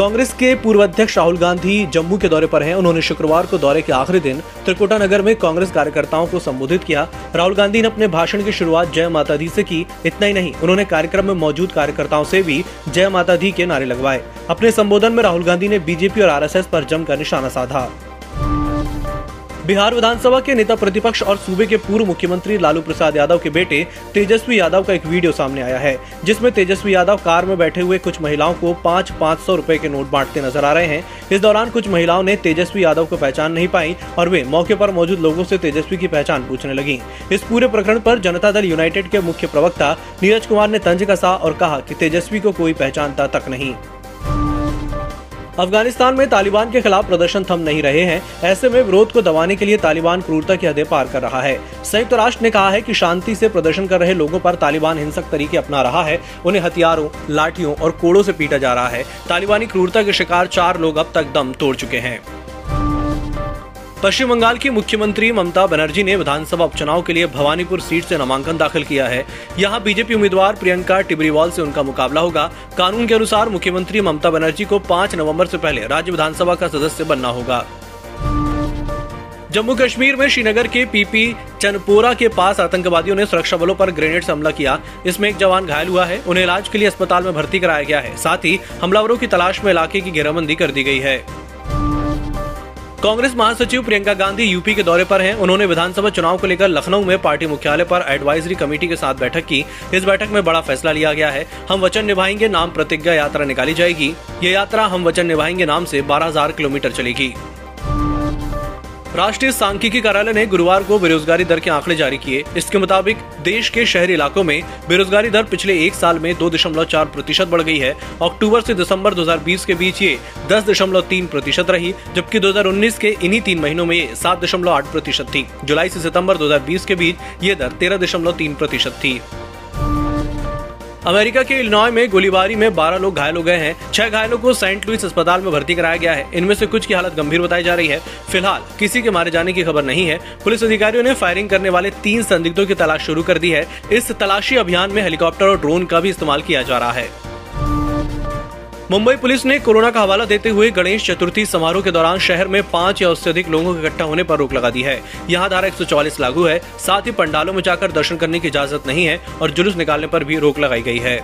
कांग्रेस के पूर्व अध्यक्ष राहुल गांधी जम्मू के दौरे पर हैं। उन्होंने शुक्रवार को दौरे के आखिरी दिन त्रिकुटा नगर में कांग्रेस कार्यकर्ताओं को संबोधित किया। राहुल गांधी ने अपने भाषण की शुरुआत जय माता दी से की, इतना ही नहीं, उन्होंने कार्यक्रम में मौजूद कार्यकर्ताओं से भी जय माता दी के नारे लगवाए। अपने संबोधन में राहुल गांधी ने बीजेपी और आरएसएस पर जमकर निशाना साधा। बिहार विधानसभा के नेता प्रतिपक्ष और सूबे के पूर्व मुख्यमंत्री लालू प्रसाद यादव के बेटे तेजस्वी यादव का एक वीडियो सामने आया है, जिसमें तेजस्वी यादव कार में बैठे हुए कुछ महिलाओं को पाँच पाँच सौ रूपए के नोट बांटते नज़र आ रहे हैं। इस दौरान कुछ महिलाओं ने तेजस्वी यादव को पहचान नहीं पाई और वे मौके पर मौजूद लोगों से तेजस्वी की पहचान पूछने लगी। इस पूरे प्रकरण पर जनता दल यूनाइटेड के मुख्य प्रवक्ता नीरज कुमार ने तंज कसा और कहा कि तेजस्वी को कोई पहचानता तक नहीं। अफ़गानिस्तान में तालिबान के खिलाफ प्रदर्शन थम नहीं रहे हैं। ऐसे में विरोध को दबाने के लिए तालिबान क्रूरता की हदें पार कर रहा है। संयुक्त राष्ट्र ने कहा है कि शांति से प्रदर्शन कर रहे लोगों पर तालिबान हिंसक तरीके अपना रहा है। उन्हें हथियारों, लाठियों और कोड़ों से पीटा जा रहा है। तालिबानी क्रूरता के शिकार चार लोग अब तक दम तोड़ चुके हैं। पश्चिम बंगाल की मुख्यमंत्री ममता बनर्जी ने विधानसभा उपचुनाव के लिए भवानीपुर सीट से नामांकन दाखिल किया है। यहाँ बीजेपी उम्मीदवार प्रियंका टिबरीवाल से उनका मुकाबला होगा। कानून के अनुसार मुख्यमंत्री ममता बनर्जी को 5 नवंबर से पहले राज्य विधानसभा का सदस्य बनना होगा। जम्मू कश्मीर में श्रीनगर के पीपी चनपोरा के पास आतंकवादियों ने सुरक्षा बलों पर ग्रेनेड से हमला किया। इसमें एक जवान घायल हुआ है। उन्हें इलाज के लिए अस्पताल में भर्ती कराया गया है। साथ ही हमलावरों की तलाश में इलाके की घेराबंदी कर दी गई है। कांग्रेस महासचिव प्रियंका गांधी यूपी के दौरे पर हैं। उन्होंने विधानसभा चुनाव को लेकर लखनऊ में पार्टी मुख्यालय पर एडवाइजरी कमेटी के साथ बैठक की। इस बैठक में बड़ा फैसला लिया गया है। हम वचन निभाएँगे, नाम प्रतिज्ञा यात्रा निकाली जाएगी। ये यात्रा हम वचन निभाएँगे नाम से 12000 किलोमीटर चलेगी। राष्ट्रीय सांख्यिकी कार्यालय ने गुरुवार को बेरोजगारी दर के आंकड़े जारी किए। इसके मुताबिक, देश के शहरी इलाकों में बेरोजगारी दर पिछले एक साल में दो दशमलव चार प्रतिशत बढ़ गई है। अक्टूबर से दिसंबर 2020 के बीच ये दस दशमलव तीन प्रतिशत रही, जबकि 2019 के इन्हीं तीन महीनों में ये सात दशमलव आठ प्रतिशत थी। जुलाई से सितंबर 2020 के बीच ये दर तेरह दशमलव तीन प्रतिशत थी। अमेरिका के इलिनॉय में गोलीबारी में 12 लोग घायल हो गए हैं। छह घायलों को सेंट लुइस अस्पताल में भर्ती कराया गया है। इनमें से कुछ की हालत गंभीर बताई जा रही है। फ़िलहाल किसी के मारे जाने की खबर नहीं है। पुलिस अधिकारियों ने फायरिंग करने वाले तीन संदिग्धों की तलाश शुरू कर दी है। इस तलाशी अभियान में हेलीकॉप्टर और ड्रोन का भी इस्तेमाल किया जा रहा है। मुंबई पुलिस ने कोरोना का हवाला देते हुए गणेश चतुर्थी समारोह के दौरान शहर में पाँच या उससे अधिक लोगों के इकट्ठा होने पर रोक लगा दी है। यहाँ धारा एक लागू है। साथ ही पंडालों में जाकर दर्शन करने की इजाज़त नहीं है और जुलूस निकालने पर भी रोक लगाई गई है।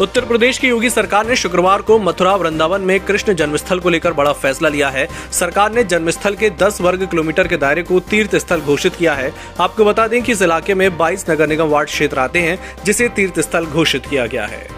उत्तर प्रदेश की योगी सरकार ने शुक्रवार को मथुरा वृंदावन में कृष्ण जन्मस्थल को लेकर बड़ा फैसला लिया है। सरकार ने जन्मस्थल के 10 वर्ग किलोमीटर के दायरे को तीर्थ स्थल घोषित किया है। आपको बता दें कि इस इलाके में 22 नगर निगम वार्ड क्षेत्र आते हैं, जिसे तीर्थ स्थल घोषित किया गया है।